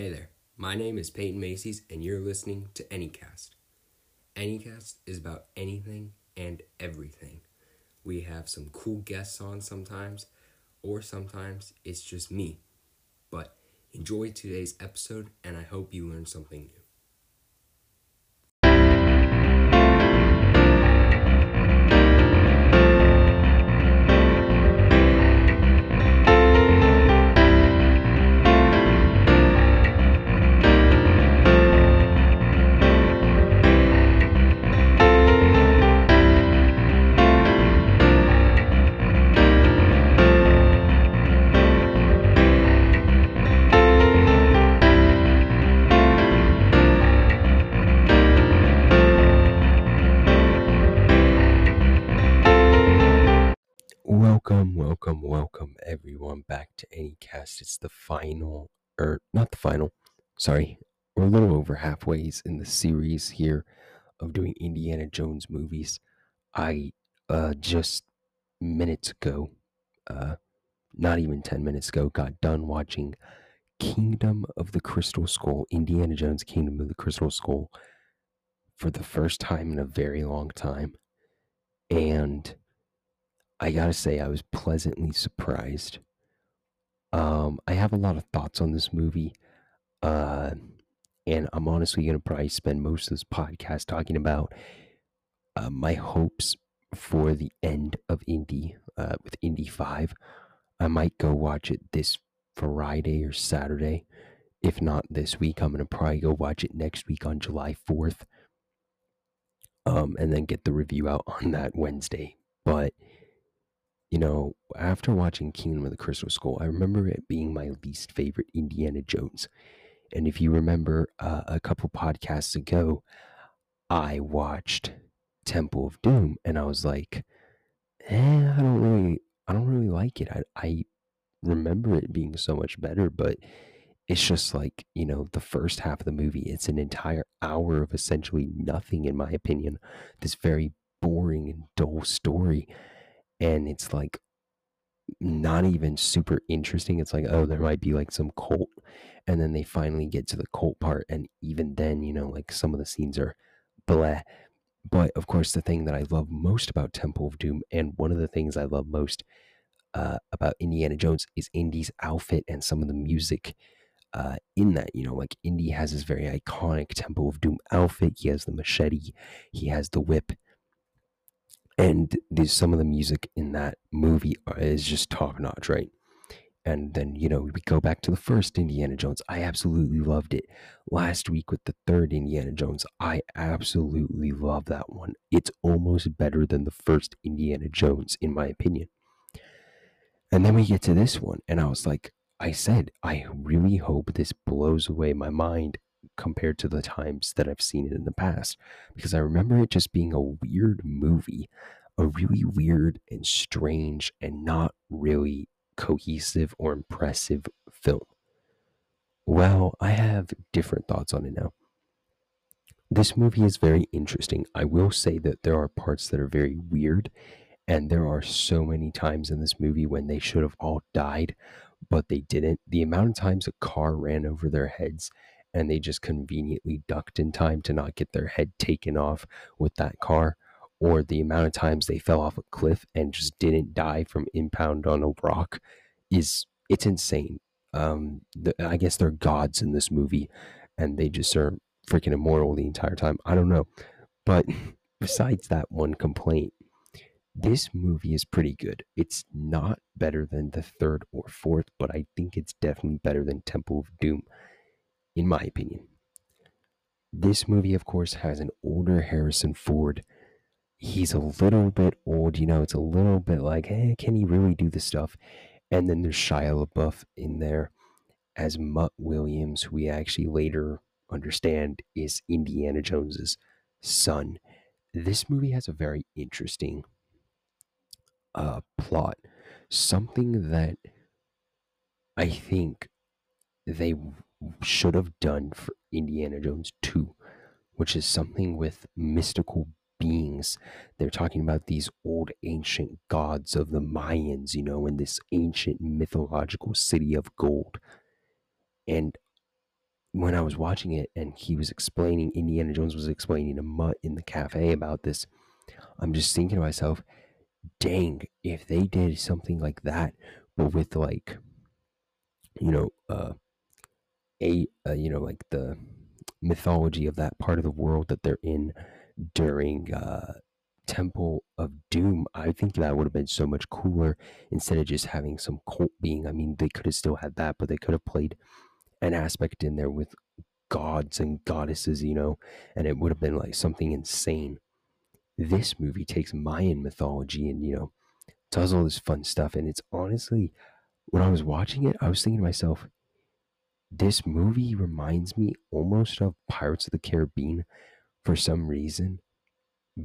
Hey there, my name is Peyton Macy's, and you're listening to Anycast. Anycast is about anything and everything. We have some cool guests on sometimes, or sometimes it's just me. But enjoy today's episode, and I hope you learn something new. Back to Anycast. It's the final, or not the final, sorry, we're a little over halfway in the series here of doing Indiana Jones movies. I uh, just minutes ago, uh, not even 10 minutes ago, got done watching Kingdom of the Crystal Skull, Indiana Jones Kingdom of the Crystal Skull, for the first time in a very long time. And I gotta say, I was pleasantly surprised. Um, I have a lot of thoughts on this movie, uh, and I'm honestly gonna probably spend most of this podcast talking about uh, my hopes for the end of Indy uh, with Indy Five. I might go watch it this Friday or Saturday. If not this week, I'm gonna probably go watch it next week on July 4th. Um, and then get the review out on that Wednesday. But you know, after watching Kingdom of the Crystal Skull, I remember it being my least favorite Indiana Jones. And if you remember uh, a couple podcasts ago, I watched Temple of Doom and I was like, eh, I don't really, I don't really like it. I, I remember it being so much better, but it's just like, you know, the first half of the movie, it's an entire hour of essentially nothing, in my opinion. This very boring and dull story and it's like not even super interesting. It's like, oh, there might be like some cult. And then they finally get to the cult part. And even then, you know, like some of the scenes are blah. But of course, the thing that I love most about Temple of Doom, and one of the things I love most uh, about Indiana Jones is Indy's outfit and some of the music uh, in that. You know, like Indy has his very iconic Temple of Doom outfit. He has the machete, he has the whip and there's some of the music in that movie is just top notch, right? And then you know we go back to the first Indiana Jones. I absolutely loved it. Last week with the third Indiana Jones, I absolutely love that one. It's almost better than the first Indiana Jones, in my opinion. And then we get to this one, and I was like, I said, I really hope this blows away my mind compared to the times that I've seen it in the past because I remember it just being a weird movie, a really weird and strange and not really cohesive or impressive film. Well, I have different thoughts on it now. This movie is very interesting. I will say that there are parts that are very weird, and there are so many times in this movie when they should have all died, but they didn't. The amount of times a car ran over their heads and they just conveniently ducked in time to not get their head taken off with that car or the amount of times they fell off a cliff and just didn't die from impound on a rock is it's insane. Um the, i guess they're gods in this movie and they just are freaking immortal the entire time. I don't know. But besides that one complaint this movie is pretty good. It's not better than the third or fourth but i think it's definitely better than temple of doom in my opinion. This movie, of course, has an older Harrison Ford. He's a little bit old, you know, it's a little bit like, hey, can he really do this stuff? And then there's Shia LaBeouf in there as Mutt Williams, who we actually later understand is Indiana Jones's son. This movie has a very interesting uh, plot. Something that I think they should have done for Indiana Jones 2, which is something with mystical beings. They're talking about these old ancient gods of the Mayans, you know, in this ancient mythological city of gold. And when I was watching it and he was explaining, Indiana Jones was explaining to Mutt in the cafe about this, I'm just thinking to myself, dang, if they did something like that, but with like, you know, uh, a, uh, you know, like the mythology of that part of the world that they're in during uh, Temple of Doom, I think that would have been so much cooler instead of just having some cult being. I mean, they could have still had that, but they could have played an aspect in there with gods and goddesses, you know, and it would have been like something insane. This movie takes Mayan mythology and, you know, does all this fun stuff. And it's honestly, when I was watching it, I was thinking to myself, this movie reminds me almost of Pirates of the Caribbean for some reason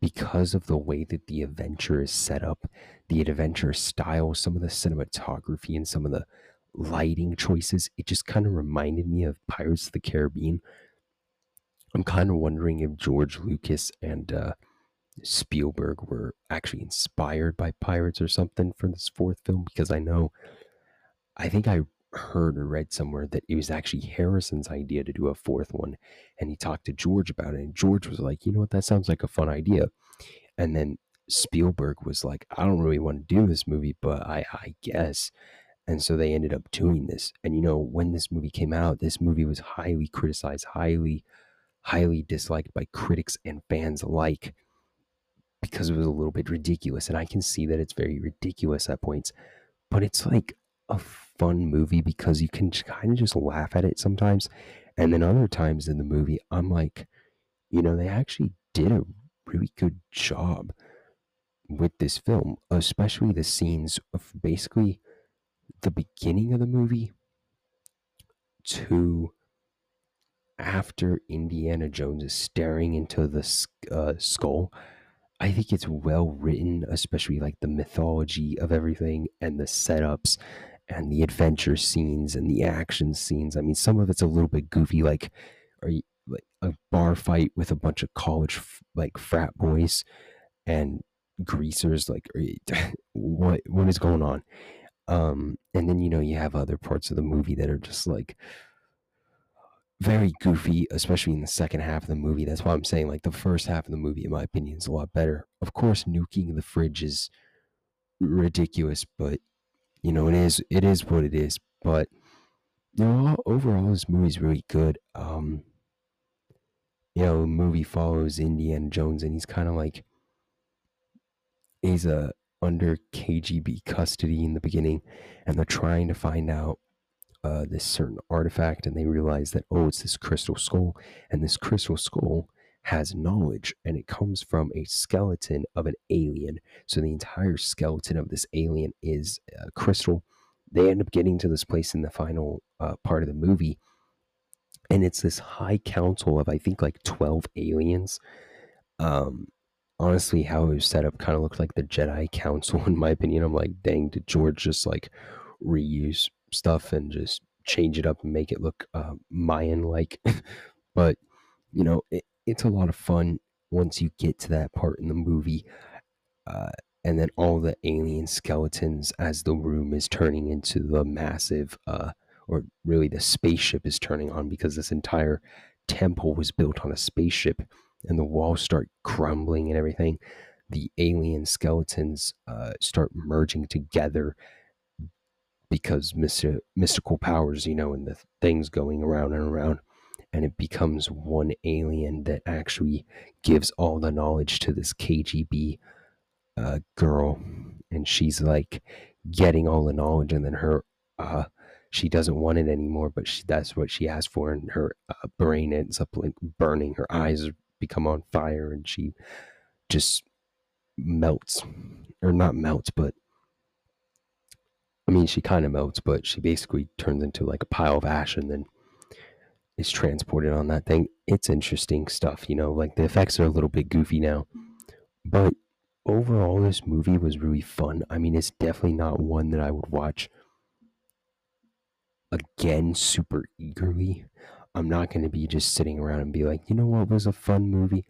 because of the way that the adventure is set up, the adventure style, some of the cinematography, and some of the lighting choices, it just kind of reminded me of Pirates of the Caribbean. I'm kind of wondering if George Lucas and uh, Spielberg were actually inspired by pirates or something for this fourth film because I know, I think I heard or read somewhere that it was actually Harrison's idea to do a fourth one. And he talked to George about it. And George was like, you know what, that sounds like a fun idea. And then Spielberg was like, I don't really want to do this movie, but I, I guess. And so they ended up doing this. And you know, when this movie came out, this movie was highly criticized, highly, highly disliked by critics and fans alike because it was a little bit ridiculous. And I can see that it's very ridiculous at points, but it's like a fun movie because you can kind of just laugh at it sometimes. And then other times in the movie, I'm like, you know, they actually did a really good job with this film, especially the scenes of basically the beginning of the movie to after Indiana Jones is staring into the uh, skull. I think it's well written, especially like the mythology of everything and the setups and the adventure scenes and the action scenes. I mean, some of it's a little bit goofy, like are you like a bar fight with a bunch of college like frat boys and greasers. Like, you, what what is going on? Um, and then you know you have other parts of the movie that are just like very goofy, especially in the second half of the movie. That's why I'm saying like the first half of the movie, in my opinion, is a lot better. Of course, nuking the fridge is ridiculous, but you know, it is it is what it is. But you know, overall, this movie's really good. Um, you know, the movie follows Indiana Jones, and he's kind of like he's a under KGB custody in the beginning, and they're trying to find out uh, this certain artifact, and they realize that oh, it's this crystal skull, and this crystal skull has knowledge and it comes from a skeleton of an alien. So the entire skeleton of this alien is uh, crystal. They end up getting to this place in the final uh, part of the movie. And it's this high council of, I think, like 12 aliens. Um, honestly, how it was set up kind of looked like the Jedi Council, in my opinion. I'm like, dang, did George just like reuse stuff and just change it up and make it look uh, Mayan like? but, you know, it, it's a lot of fun once you get to that part in the movie. Uh, and then all the alien skeletons as the room is turning into the massive, uh, or really the spaceship is turning on because this entire temple was built on a spaceship and the walls start crumbling and everything. The alien skeletons uh, start merging together because mystical powers, you know, and the things going around and around and it becomes one alien that actually gives all the knowledge to this KGB uh, girl, and she's like getting all the knowledge, and then her uh, she doesn't want it anymore, but she, that's what she asked for, and her uh, brain ends up like burning. Her eyes become on fire, and she just melts, or not melts, but I mean, she kind of melts, but she basically turns into like a pile of ash, and then is transported on that thing. It's interesting stuff, you know, like the effects are a little bit goofy now. But overall, this movie was really fun. I mean, it's definitely not one that I would watch again super eagerly. I'm not going to be just sitting around and be like, you know what was a fun movie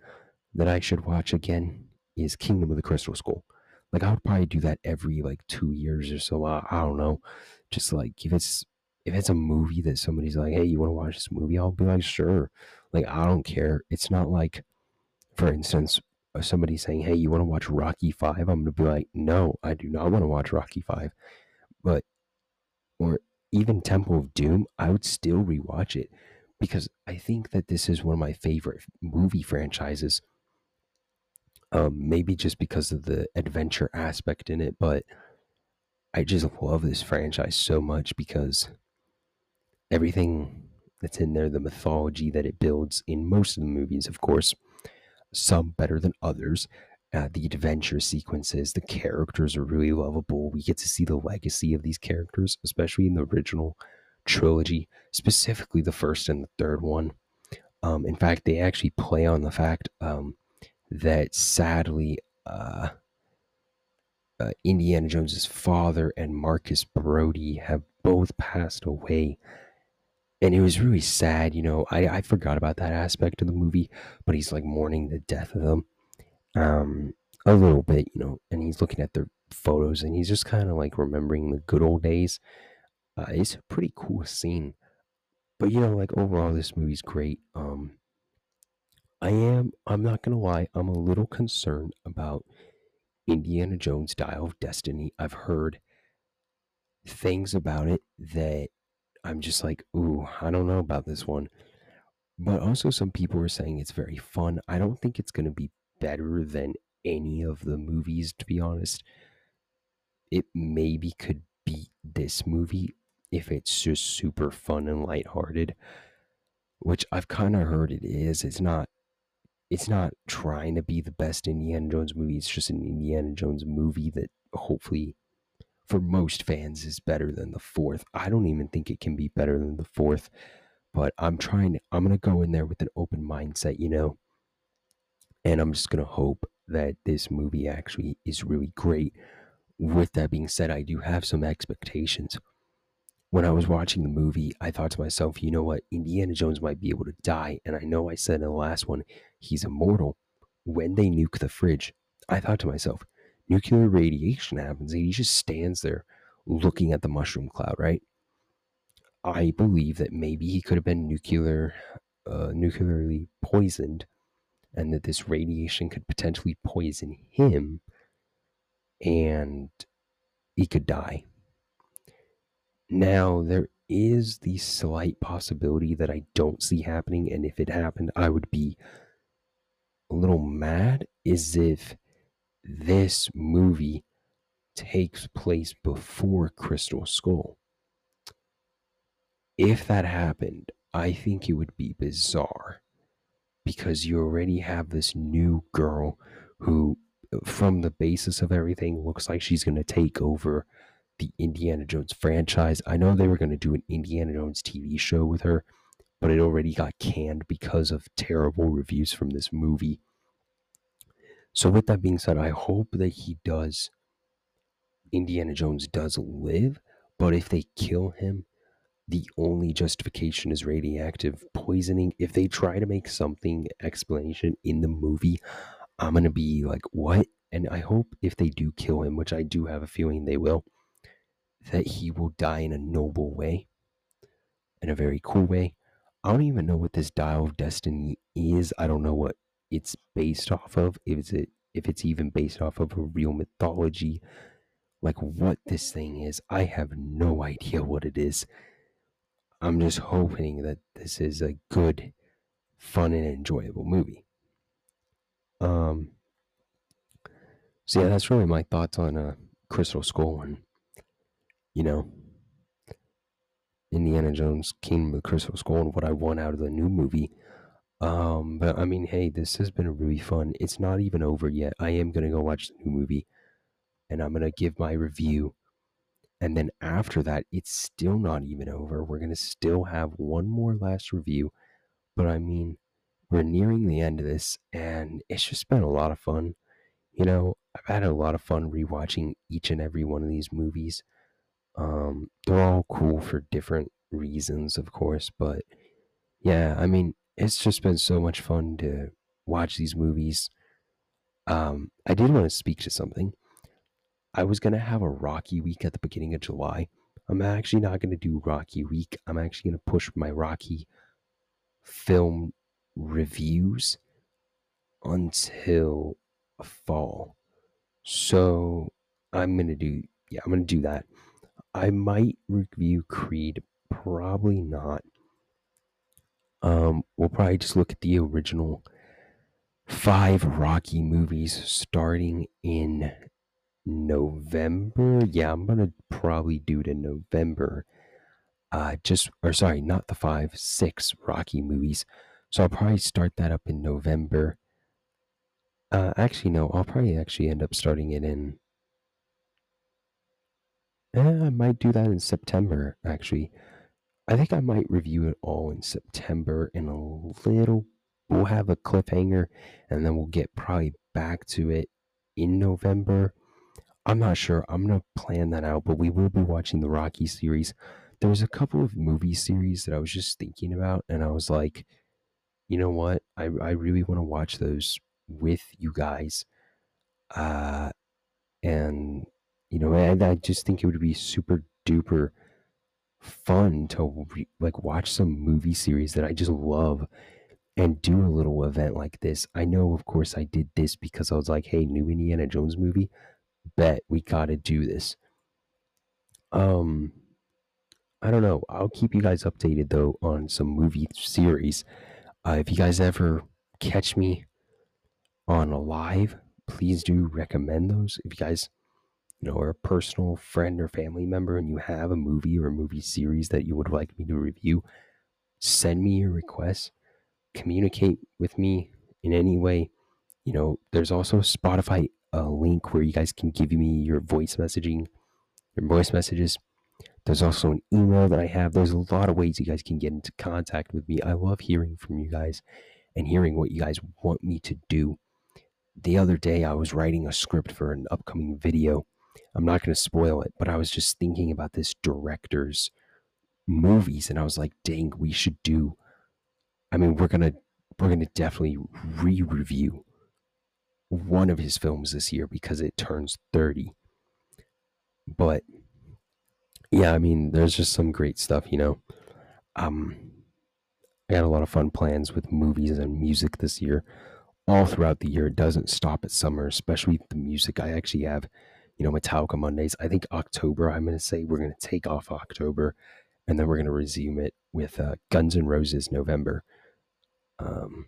that I should watch again is Kingdom of the Crystal Skull. Like I would probably do that every like two years or so. I, I don't know. Just like if it's if it's a movie that somebody's like, hey, you want to watch this movie? I'll be like, sure. Like, I don't care. It's not like, for instance, uh, somebody saying, hey, you want to watch Rocky Five? I'm gonna be like, no, I do not want to watch Rocky Five. But or even Temple of Doom, I would still rewatch it because I think that this is one of my favorite movie franchises. Um, maybe just because of the adventure aspect in it, but I just love this franchise so much because everything that's in there, the mythology that it builds in most of the movies, of course, some better than others. Uh, the adventure sequences, the characters are really lovable. We get to see the legacy of these characters, especially in the original trilogy, specifically the first and the third one. Um, in fact, they actually play on the fact um, that sadly, uh, uh, Indiana Jones's father and Marcus Brody have both passed away. And it was really sad, you know. I, I forgot about that aspect of the movie, but he's like mourning the death of them um, a little bit, you know, and he's looking at their photos and he's just kind of like remembering the good old days. Uh, it's a pretty cool scene. But you know, like overall, this movie's great. Um, I am, I'm not gonna lie, I'm a little concerned about Indiana Jones Dial of Destiny. I've heard things about it that I'm just like, ooh, I don't know about this one. But also, some people are saying it's very fun. I don't think it's gonna be better than any of the movies, to be honest. It maybe could beat this movie if it's just super fun and lighthearted, which I've kind of heard it is. It's not. It's not trying to be the best Indiana Jones movie. It's just an Indiana Jones movie that hopefully, for most fans, is better than the fourth. I don't even think it can be better than the fourth, but I'm trying. I'm gonna go in there with an open mindset, you know and I'm just going to hope that this movie actually is really great. With that being said, I do have some expectations. When I was watching the movie, I thought to myself, you know what? Indiana Jones might be able to die. And I know I said in the last one, he's immortal. When they nuke the fridge, I thought to myself, nuclear radiation happens and he just stands there looking at the mushroom cloud, right? I believe that maybe he could have been nuclear, uh, nuclearly poisoned and that this radiation could potentially poison him and he could die. Now, there is the slight possibility that I don't see happening, and if it happened, I would be a little mad, is if this movie takes place before Crystal Skull. If that happened, I think it would be bizarre because you already have this new girl who, from the basis of everything, looks like she's going to take over the Indiana Jones franchise. I know they were going to do an Indiana Jones TV show with her, but it already got canned because of terrible reviews from this movie. So, with that being said, I hope that he does, Indiana Jones does live, but if they kill him, the only justification is radioactive poisoning. If they try to make something explanation in the movie, I'm gonna be like, what? And I hope if they do kill him, which I do have a feeling they will, that he will die in a noble way, in a very cool way. I don't even know what this dial of destiny is. I don't know what it's based off of. If it's it, if it's even based off of a real mythology, like what this thing is, I have no idea what it is. I'm just hoping that this is a good, fun, and enjoyable movie. Um. So yeah, that's really my thoughts on uh, Crystal Skull and you know Indiana Jones Kingdom of the Crystal Skull and what I want out of the new movie. Um, but I mean, hey, this has been really fun. It's not even over yet. I am gonna go watch the new movie, and I'm gonna give my review and then after that, it's still not even over. We're to still have one more last review. But I mean, we're nearing the end of this, and it's just been a lot of fun. You know, I've had a lot of fun rewatching each and every one of these movies. Um, they're all cool for different reasons, of course, but yeah, I mean, it's just been so much fun to watch these movies. Um, I did want to speak to something. I was gonna have a Rocky week at the beginning of July. I'm actually not going to do Rocky Week. I'm actually going to push my Rocky film reviews until fall. So I'm going to do, yeah, I'm going to do that. I might review Creed, probably not. Um, we'll probably just look at the original five Rocky movies starting in November. Yeah, I'm gonna probably do it in November. Uh, just or sorry, not the five, six Rocky movies. So I'll probably start that up in November. Uh, actually, no, I'll probably actually end up starting it in. Eh, I might do that in September. Actually, I think I might review it all in September in a little. We'll have a cliffhanger, and then we'll get probably back to it in November. I'm not sure. I'm gonna plan that out, but we will be watching the Rocky series. There's a couple of movie series that I was just thinking about, and I was like, you know what? I I really want to watch those with you guys. Uh, and you know, and I just think it would be super duper fun to re- like watch some movie series that I just love and do a little event like this. I know, of course, I did this because I was like, hey, new Indiana Jones movie bet we got to do this. Um, I don't know. I'll keep you guys updated though on some movie series. Uh, if you guys ever catch me on a live, please do recommend those. If you guys, you know, are a personal friend or family member and you have a movie or a movie series that you would like me to review, send me your requests. Communicate with me in any way. You know, there's also Spotify a link where you guys can give me your voice messaging, your voice messages. There's also an email that I have. There's a lot of ways you guys can get into contact with me. I love hearing from you guys and hearing what you guys want me to do. The other day, I was writing a script for an upcoming video. I'm not going to spoil it, but I was just thinking about this director's movies, and I was like, dang, we should do. I mean, we're gonna we're gonna definitely re-review one of his films this year because it turns 30. But yeah, I mean, there's just some great stuff, you know. Um I got a lot of fun plans with movies and music this year. All throughout the year, it doesn't stop at summer, especially the music. I actually have, you know, Metallica Mondays. I think October, I'm going to say we're going to take off October and then we're going to resume it with uh, Guns N' Roses November. Um,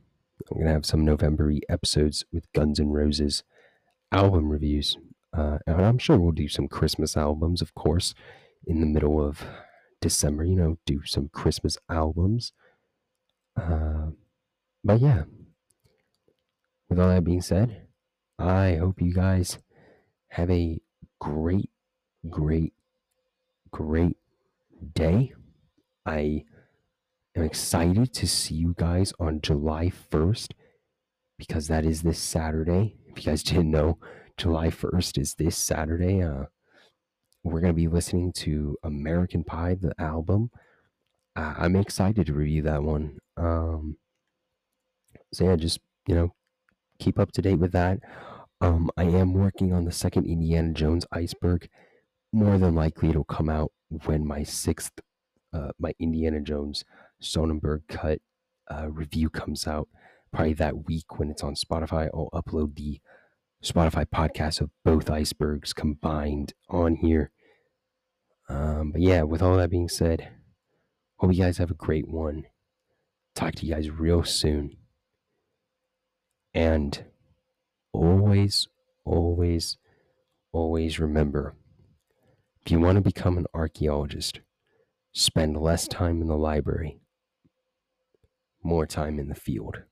I'm gonna have some November episodes with Guns N' Roses album reviews, uh, and I'm sure we'll do some Christmas albums, of course, in the middle of December. You know, do some Christmas albums. Uh, but yeah, with all that being said, I hope you guys have a great, great, great day. I am excited to see you guys on July 1st because that is this Saturday. If you guys didn't know, July 1st is this Saturday. Uh, we're going to be listening to American Pie, the album. Uh, I'm excited to review that one. Um, so, yeah, just, you know, keep up to date with that. Um, I am working on the second Indiana Jones iceberg. More than likely, it'll come out when my sixth, uh, my Indiana Jones Sonnenberg cut uh, review comes out probably that week when it's on Spotify. I'll upload the Spotify podcast of both icebergs combined on here. Um, but yeah, with all that being said, hope you guys have a great one. Talk to you guys real soon. And always, always, always remember if you want to become an archaeologist, spend less time in the library more time in the field.